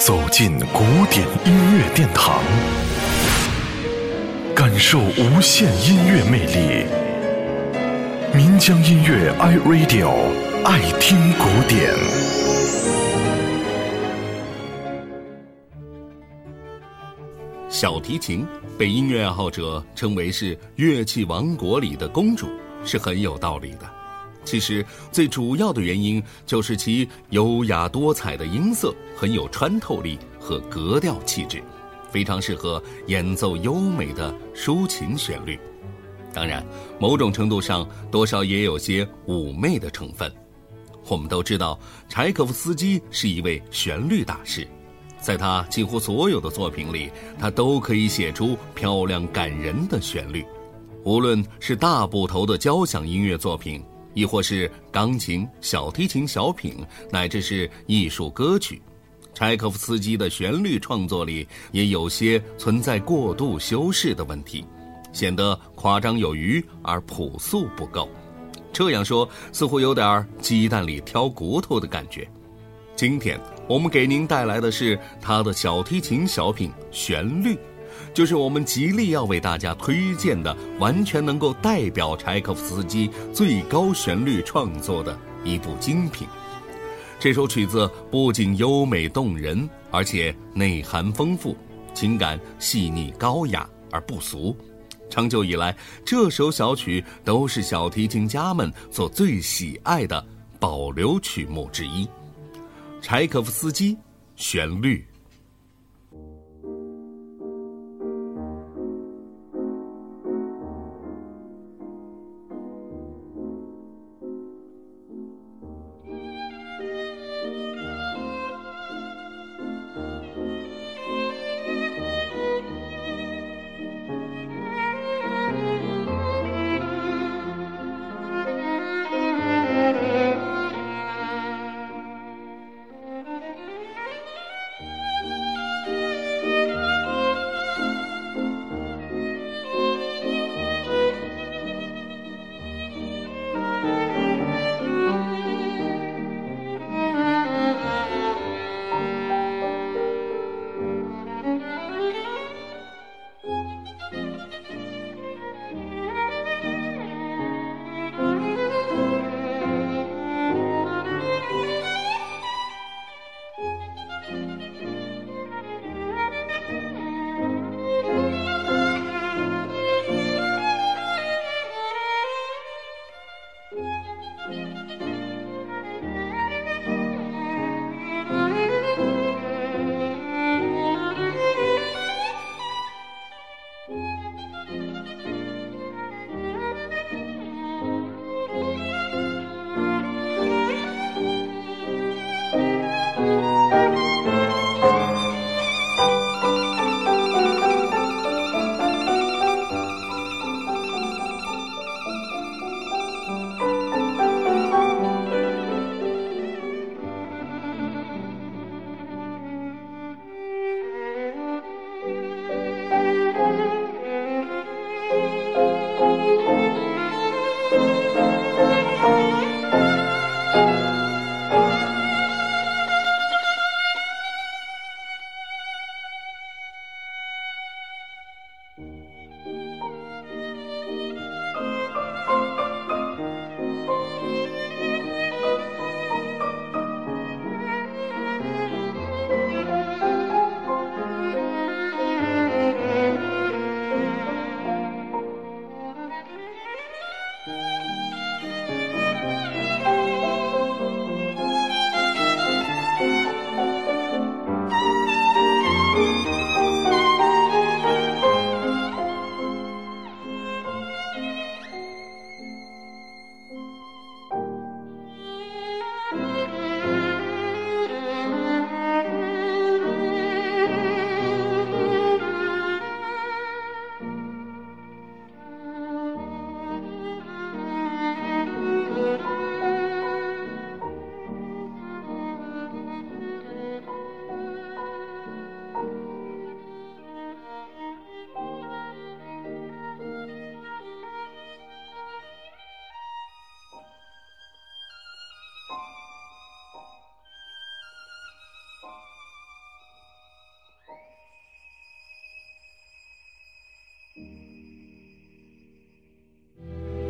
走进古典音乐殿堂，感受无限音乐魅力。民江音乐 iRadio 爱听古典。小提琴被音乐爱好者称为是乐器王国里的公主，是很有道理的。其实最主要的原因就是其优雅多彩的音色很有穿透力和格调气质，非常适合演奏优美的抒情旋律。当然，某种程度上多少也有些妩媚的成分。我们都知道，柴可夫斯基是一位旋律大师，在他几乎所有的作品里，他都可以写出漂亮感人的旋律，无论是大部头的交响音乐作品。亦或是钢琴、小提琴小品，乃至是艺术歌曲，柴可夫斯基的旋律创作里也有些存在过度修饰的问题，显得夸张有余而朴素不够。这样说似乎有点鸡蛋里挑骨头的感觉。今天我们给您带来的是他的小提琴小品旋律。就是我们极力要为大家推荐的，完全能够代表柴可夫斯基最高旋律创作的一部精品。这首曲子不仅优美动人，而且内涵丰富，情感细腻高雅而不俗。长久以来，这首小曲都是小提琴家们所最喜爱的保留曲目之一。柴可夫斯基旋律。